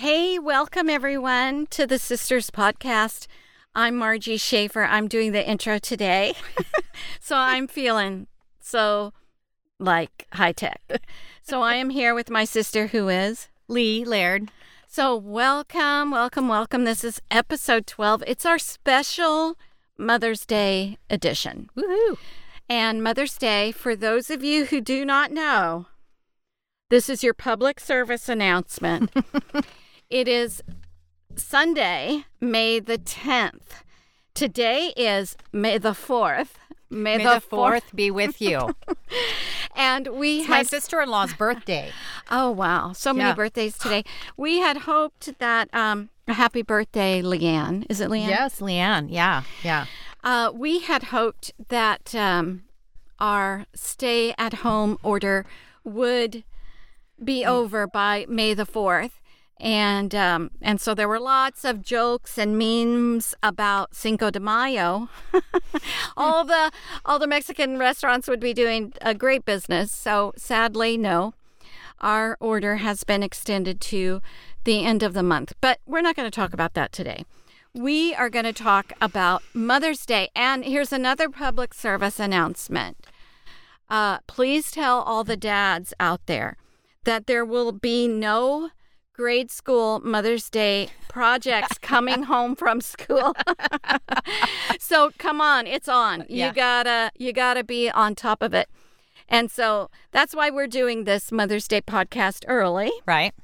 Hey, welcome everyone to the Sisters Podcast. I'm Marjie Schaefer. I'm doing the intro today. so I'm feeling so like high tech. So I am here with my sister who is Leigh Laird. So welcome, welcome, welcome. This is episode 12. It's our special Mother's Day edition. Woohoo! And Mother's Day, for those of you who do not know, this is your public service announcement. it is Sunday, May the 10th. Today is May the 4th. May, May the, the 4th, 4th be with you. and we it's had my sister-in-law's birthday. Oh wow, so many Yeah. birthdays today. We had hoped that um happy birthday Leanne. Is it Leanne? Yes, Leanne. Yeah, yeah. Uh, we had hoped that um, our stay at home order would be over by May the 4th. And um, and so there were lots of jokes and memes about Cinco de Mayo. all the all the Mexican restaurants would be doing a great business. So sadly, no, our order has been extended to the end of the month. But we're not going to talk about that today. We are going to talk about Mother's Day. And here's another public service announcement. Uh, please tell all the dads out there that there will be no grade school Mother's Day projects coming home from school. so come on, it's on. Yeah. You gotta you gotta be on top of it. And so that's why we're doing this Mother's Day podcast early Right.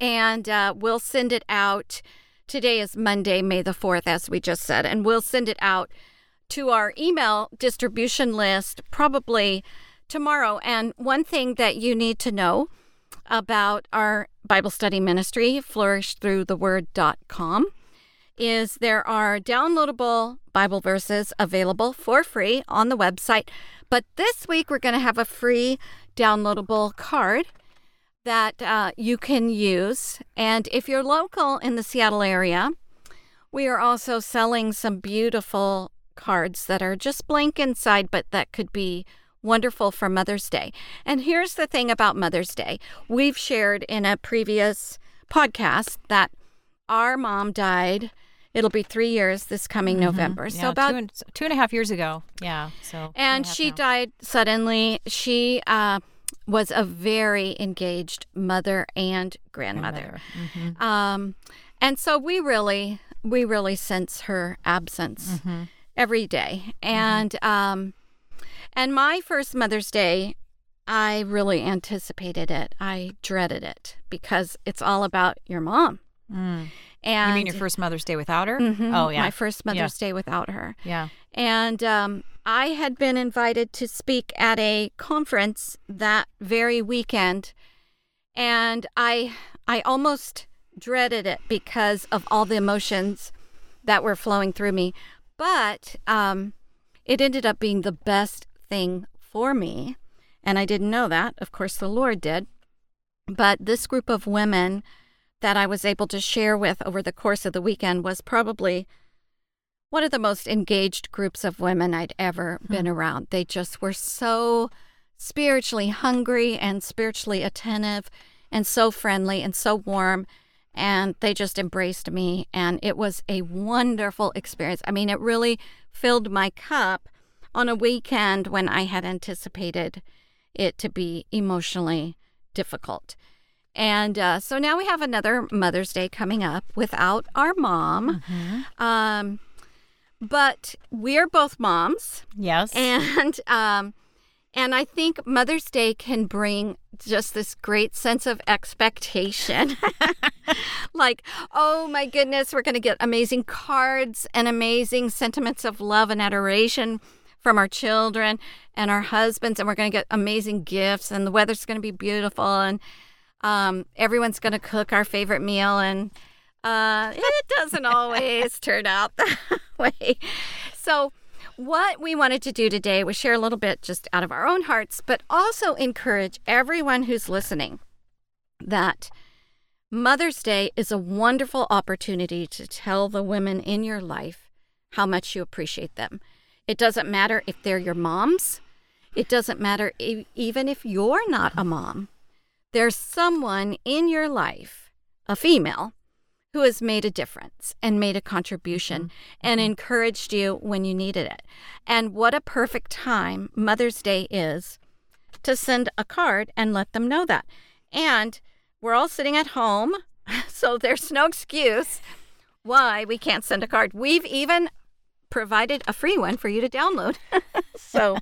and uh, we'll send it out. Today is Monday, May the 4th, as we just said, and we'll send it out to our email distribution list probably tomorrow. And one thing that you need to know about our Bible study ministry, flourishthroughtheword.com, is there are downloadable Bible verses available for free on the website. But this week we're going to have a free downloadable card that uh, you can use. And if you're local in the Seattle area, we are also selling some beautiful cards that are just blank inside, but that could be wonderful for Mother's Day. And here's the thing about Mother's Day we've shared in a previous podcast that our mom died. It'll be three years this coming November. Mm-hmm. Yeah, so about two and, two and a half years ago. Yeah. So. and she now. died suddenly. She uh, was a very engaged mother and grandmother. Grandmother. Mhm. Um, and so we really, we really sense her absence Mhm. every day. And um, and my first Mother's Day, I really anticipated it. I dreaded it because it's all about your mom. Mm. And You mean your first Mother's Day without her? Mhm, Oh yeah. my first Mother's Day without her. yeah. And um, I had been invited to speak at a conference that very weekend, and I I almost dreaded it because of all the emotions that were flowing through me. But um, it ended up being the best thing for me, and I didn't know that. Of course, the Lord did. But this group of women that I was able to share with over the course of the weekend was probably one of the most engaged groups of women I'd ever hmm. been around. They just were so spiritually hungry and spiritually attentive and so friendly and so warm. And they just embraced me. And it was a wonderful experience. I mean, it really filled my cup on a weekend when I had anticipated it to be emotionally difficult. And uh, so now we have another Mother's Day coming up without our mom. Mhm. Um, but we're both moms, Yes. and um, and I think Mother's Day can bring just this great sense of expectation. like, oh my goodness, we're going to get amazing cards and amazing sentiments of love and adoration from our children and our husbands, and we're going to get amazing gifts, and the weather's going to be beautiful, and um, everyone's going to cook our favorite meal, and uh, it doesn't always turn out that way. So, what we wanted to do today was share a little bit just out of our own hearts, but also encourage everyone who's listening that Mother's Day is a wonderful opportunity to tell the women in your life how much you appreciate them. It doesn't matter if they're your moms, it doesn't matter e- even if you're not a mom. There's someone in your life, a female, who has made a difference and made a contribution Mm-hmm. and encouraged you when you needed it. And what a perfect time Mother's Day is to send a card and let them know that. And we're all sitting at home, so there's no excuse why we can't send a card. We've even provided a free one for you to download. so,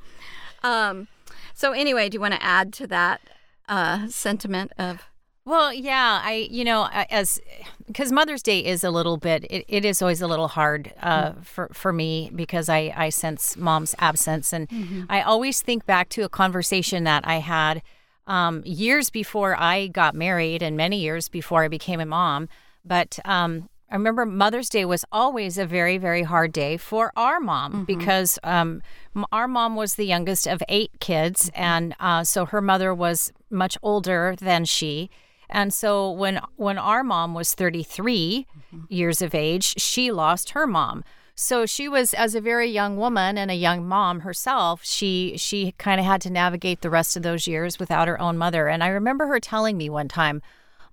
um, so anyway, do you want to add to that uh, sentiment of? Well, yeah, I, you know, as because Mother's Day is a little bit, it, it is always a little hard uh, for for me because I I sense mom's absence, and I always think back to a conversation that I had um, years before I got married, and many years before I became a mom. But um, I remember Mother's Day was always a very very hard day for our mom because um, our mom was the youngest of eight kids, and uh, so her mother was much older than she. And so when when our mom was 33 years of age, she lost her mom. So she was as a very young woman and a young mom herself, she she kind of had to navigate the rest of those years without her own mother. And I remember her telling me one time,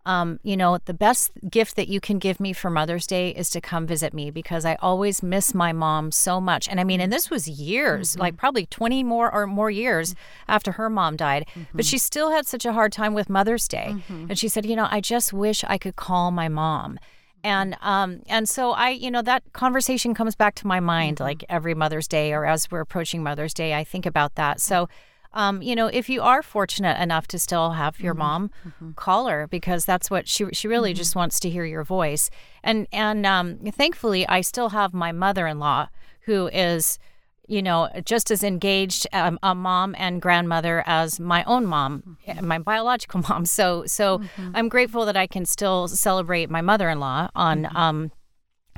um, you know, the best gift that you can give me for Mother's Day is to come visit me because I always miss my mom so much. And I mean, and this was years, like probably 20 more or more years after her mom died, but she still had such a hard time with Mother's Day. And she said, you know, I just wish I could call my mom. And um and so I you know that conversation comes back to my mind like every Mother's Day or as we're approaching Mother's Day I think about that. So um, you know, if you are fortunate enough to still have your mom, call her because that's what she she really just wants to hear your voice. And and um, thankfully, I still have my mother-in-law who is, you know, just as engaged um, a mom and grandmother as my own mom, my biological mom. So so I'm grateful that I can still celebrate my mother-in-law on. Um,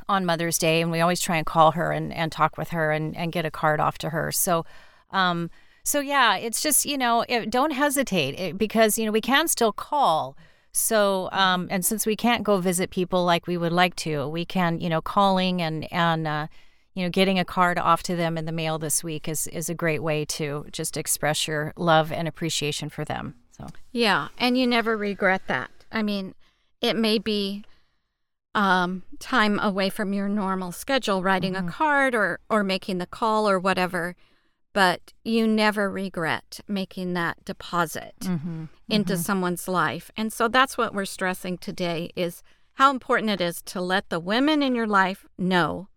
on Mother's Day, and we always try and call her and, and talk with her and, and get a card off to her. So, um, so yeah, it's just you know, it, don't hesitate it, because you know we can still call. So, um, and since we can't go visit people like we would like to, we can you know calling and and uh, you know getting a card off to them in the mail this week is is a great way to just express your love and appreciation for them. So Yeah, and you never regret that. I mean, it may be um, time away from your normal schedule, writing a card or or making the call or whatever, but you never regret making that deposit into someone's life. And so that's what we're stressing today is how important it is to let the women in your life know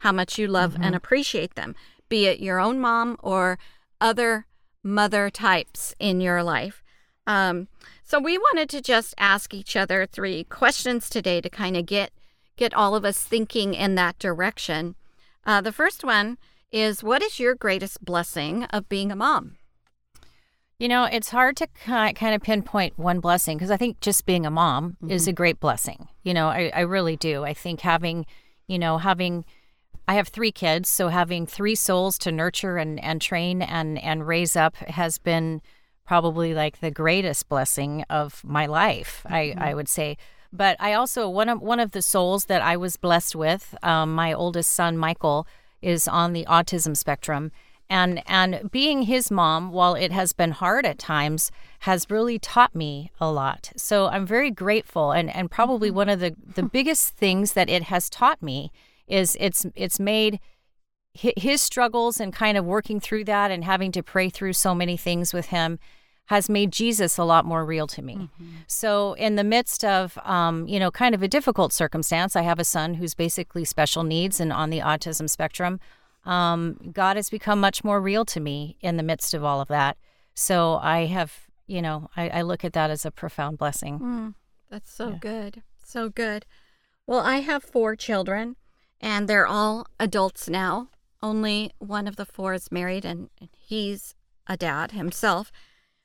how much you love and appreciate them, be it your own mom or other mother types in your life. Um, so we wanted to just ask each other three questions today to kind of get get all of us thinking in that direction. Uh, the first one is, what is your greatest blessing of being a mom? You know, it's hard to kind of pinpoint one blessing because I think just being a mom is a great blessing. You know, I, I really do. I think having, you know, having, I have three kids, so having three souls to nurture and, and train and, and raise up has been probably like the greatest blessing of my life, I, I would say. But I also, one of, one of the souls that I was blessed with, um, my oldest son, Michael, is on the autism spectrum. And and being his mom while it has been hard at times has really taught me a lot. So i'm very grateful. And and probably mm-hmm. one of the the biggest things that it has taught me is it's it's made his struggles and kind of working through that and having to pray through so many things with him has made Jesus a lot more real to me. So, in the midst of, um, you know, kind of a difficult circumstance, I have a son who's basically special needs and on the autism spectrum. Um, God has become much more real to me in the midst of all of that. So, I have, you know, I, I look at that as a profound blessing. Mm, that's so good. So good. Well, I have four children, and they're all adults now. Only one of the four is married, and he's a dad himself.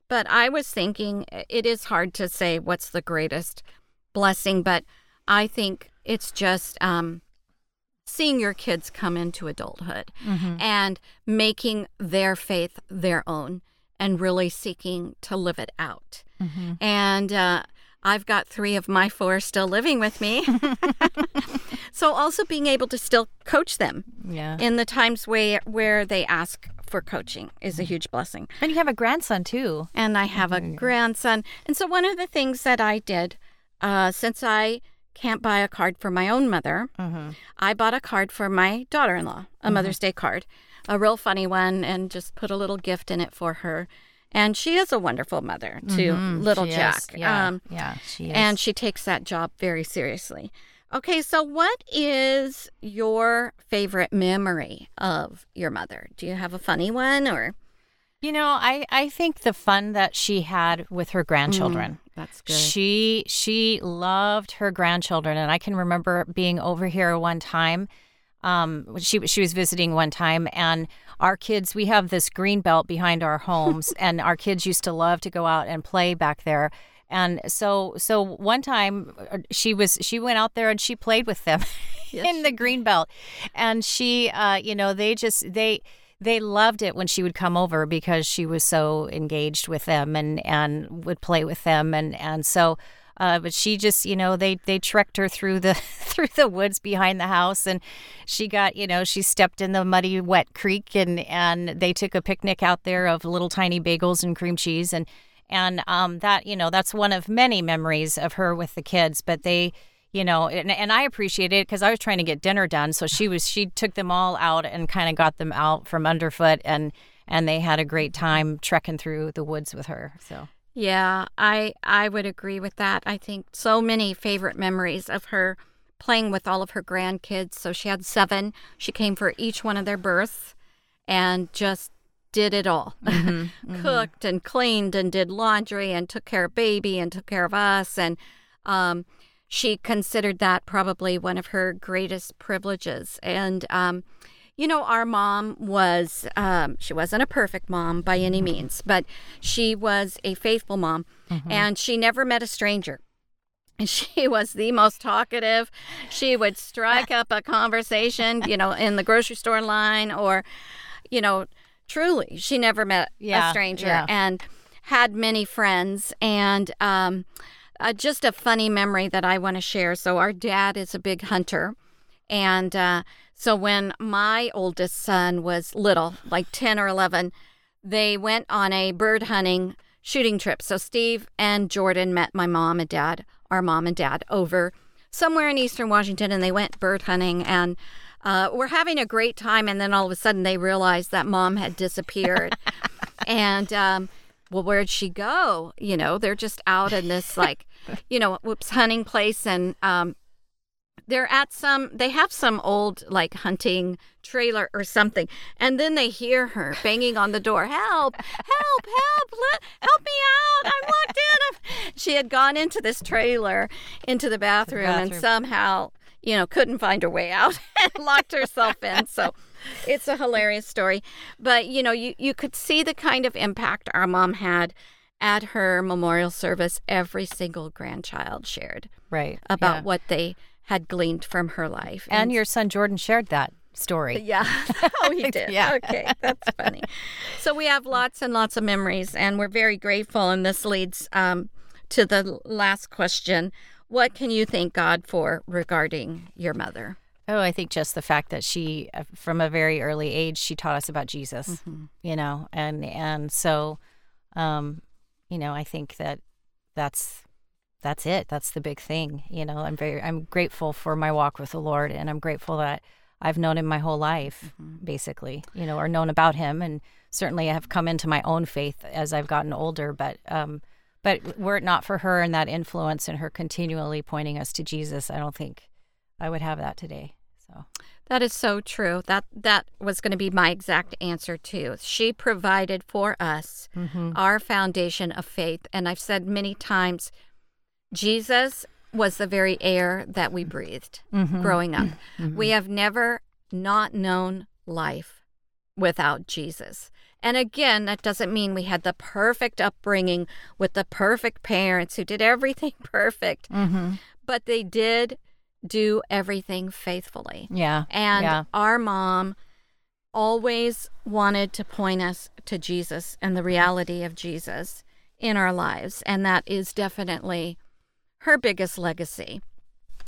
But I was thinking it is hard to say what's the greatest blessing, but I think it's just um, seeing your kids come into adulthood and making their faith their own and really seeking to live it out. And uh, I've got three of my four still living with me. so also being able to still coach them Yeah. in the times where where they ask for coaching is a huge blessing. And you have a grandson too. And I have a grandson. And so one of the things that I did uh, since I can't buy a card for my own mother, Mm-hmm. I bought a card for my daughter in law, a Mother's Day card, a real funny one, and just put a little gift in it for her. And she is a wonderful mother to little Mm-hmm. She Jack. is. Yeah, Um, yeah, she is. and she takes that job very seriously. Okay, so what is your favorite memory of your mother? Do you have a funny one or? you know, I I think the fun that she had with her grandchildren. That's good. She she loved her grandchildren, and I can remember being over here one time. Um, she she was visiting one time, and our kids. We have this green belt behind our homes, and our kids used to love to go out and play back there. And so so one time uh, she was she went out there and she played with them in the green belt, and she uh, you know they just they they loved it when she would come over because she was so engaged with them and and would play with them. And and so uh, but she just you know they they trekked her through the through the woods behind the house. And she got you know she stepped in the muddy wet creek and and they took a picnic out there of little tiny bagels and cream cheese. And and um that you know that's one of many memories of her with the kids but they you know and, and i appreciate it because i was trying to get dinner done so she was she took them all out and kind of got them out from underfoot and and they had a great time trekking through the woods with her so Yeah, I I would agree with that. I think so many favorite memories of her playing with all of her grandkids. So she had seven. She came for each one of their births and just did it all. Cooked and cleaned and did laundry and took care of baby and took care of us and um she considered that probably one of her greatest privileges. And um you know, our mom was, um, she wasn't a perfect mom by any means, but she was a faithful mom and she never met a stranger. And she was the most talkative. She would strike up a conversation, you know, in the grocery store line or, you know, truly, she never met Yeah, a stranger yeah. and had many friends. And um, uh, just a funny memory that I want to share. So, our dad is a big hunter. And uh, so when my oldest son was little, like 10 or 11, they went on a bird hunting shooting trip. So Steve and Jordan met my mom and dad, our mom and dad, over somewhere in eastern Washington, and they went bird hunting and uh, were having a great time. And then all of a sudden, they realized that mom had disappeared. and um, well, where'd she go? You know, they're just out in this like, you know, whoops, hunting place, and um, they're at some they have some old like hunting trailer or something and then they hear her banging on the door help help help let, help me out i'm locked in I'm... she had gone into this trailer into the bathroom, and bathroom. somehow you know couldn't find her way out and locked herself in so it's a hilarious story but you know you, you could see the kind of impact our mom had at her memorial service every single grandchild shared right about yeah. what they had gleaned from her life. and your son jordan shared that story yeah, oh, he did. Yeah. Okay, that's funny. So we have lots and lots of memories, and we're very grateful. And this leads um, to the last question: What can you thank God for regarding your mother? Oh, I think just the fact that she, uh, from a very early age, she taught us about Jesus. Mm-hmm. You know, and and so, um, you know, I think that that's that's it. That's the big thing. You know, I'm very I'm grateful for my walk with the Lord, and I'm grateful that I've known him my whole life, basically. You know, or known about him, and certainly I have come into my own faith as I've gotten older. But um, but were it not for her and that influence and her continually pointing us to Jesus, I don't think I would have that today. So. That is so true. That that was going to be my exact answer too. She provided for us mm-hmm. our foundation of faith, and I've said many times, Jesus was the very air that we breathed mm-hmm. growing up. Mm-hmm. We have never not known life without Jesus. And again, that doesn't mean we had the perfect upbringing with the perfect parents who did everything perfect, but they did do everything faithfully. Yeah. And yeah. our mom always wanted to point us to Jesus and the reality of Jesus in our lives. And that is definitely her biggest legacy.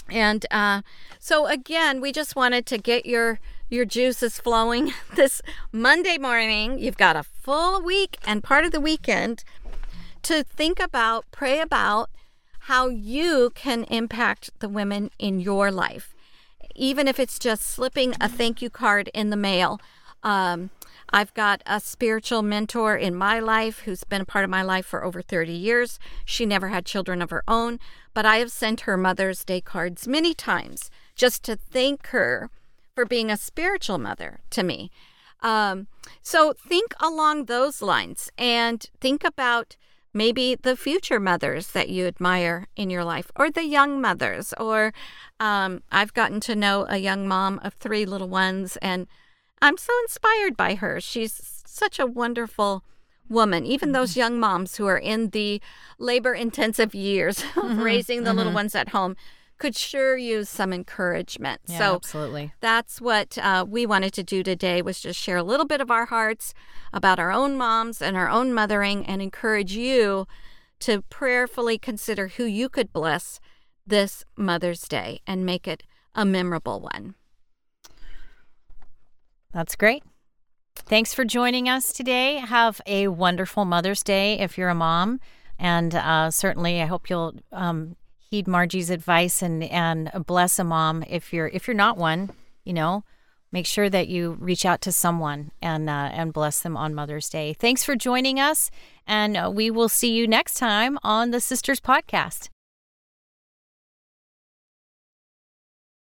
And uh, so again, we just wanted to get your your juice is flowing this Monday morning. You've got a full week and part of the weekend to think about, pray about how you can impact the women in your life, even if it's just slipping a thank you card in the mail. Um, I've got a spiritual mentor in my life who's been a part of my life for over 30 years. She never had children of her own, but I have sent her Mother's Day cards many times just to thank her for being a spiritual mother to me. Um, so think along those lines and think about maybe the future mothers that you admire in your life or the young mothers or um, i've gotten to know a young mom of three little ones and I'm so inspired by her. She's such a wonderful woman. Even those mm-hmm. young moms who are in the labor intensive years of mm-hmm. raising the mm-hmm. little ones at home could sure use some encouragement. Yeah, so absolutely. That's what uh, we wanted to do today was just share a little bit of our hearts about our own moms and our own mothering and encourage you to prayerfully consider who you could bless this Mother's Day and make it a memorable one. That's great. Thanks for joining us today. Have a wonderful Mother's Day if you're a mom. And uh, certainly, I hope you'll um, heed Marjie's advice and, and bless a mom if you're if you're not one. You know, make sure that you reach out to someone and uh, and bless them on Mother's Day. Thanks for joining us, and uh, we will see you next time on the Sisters Podcast.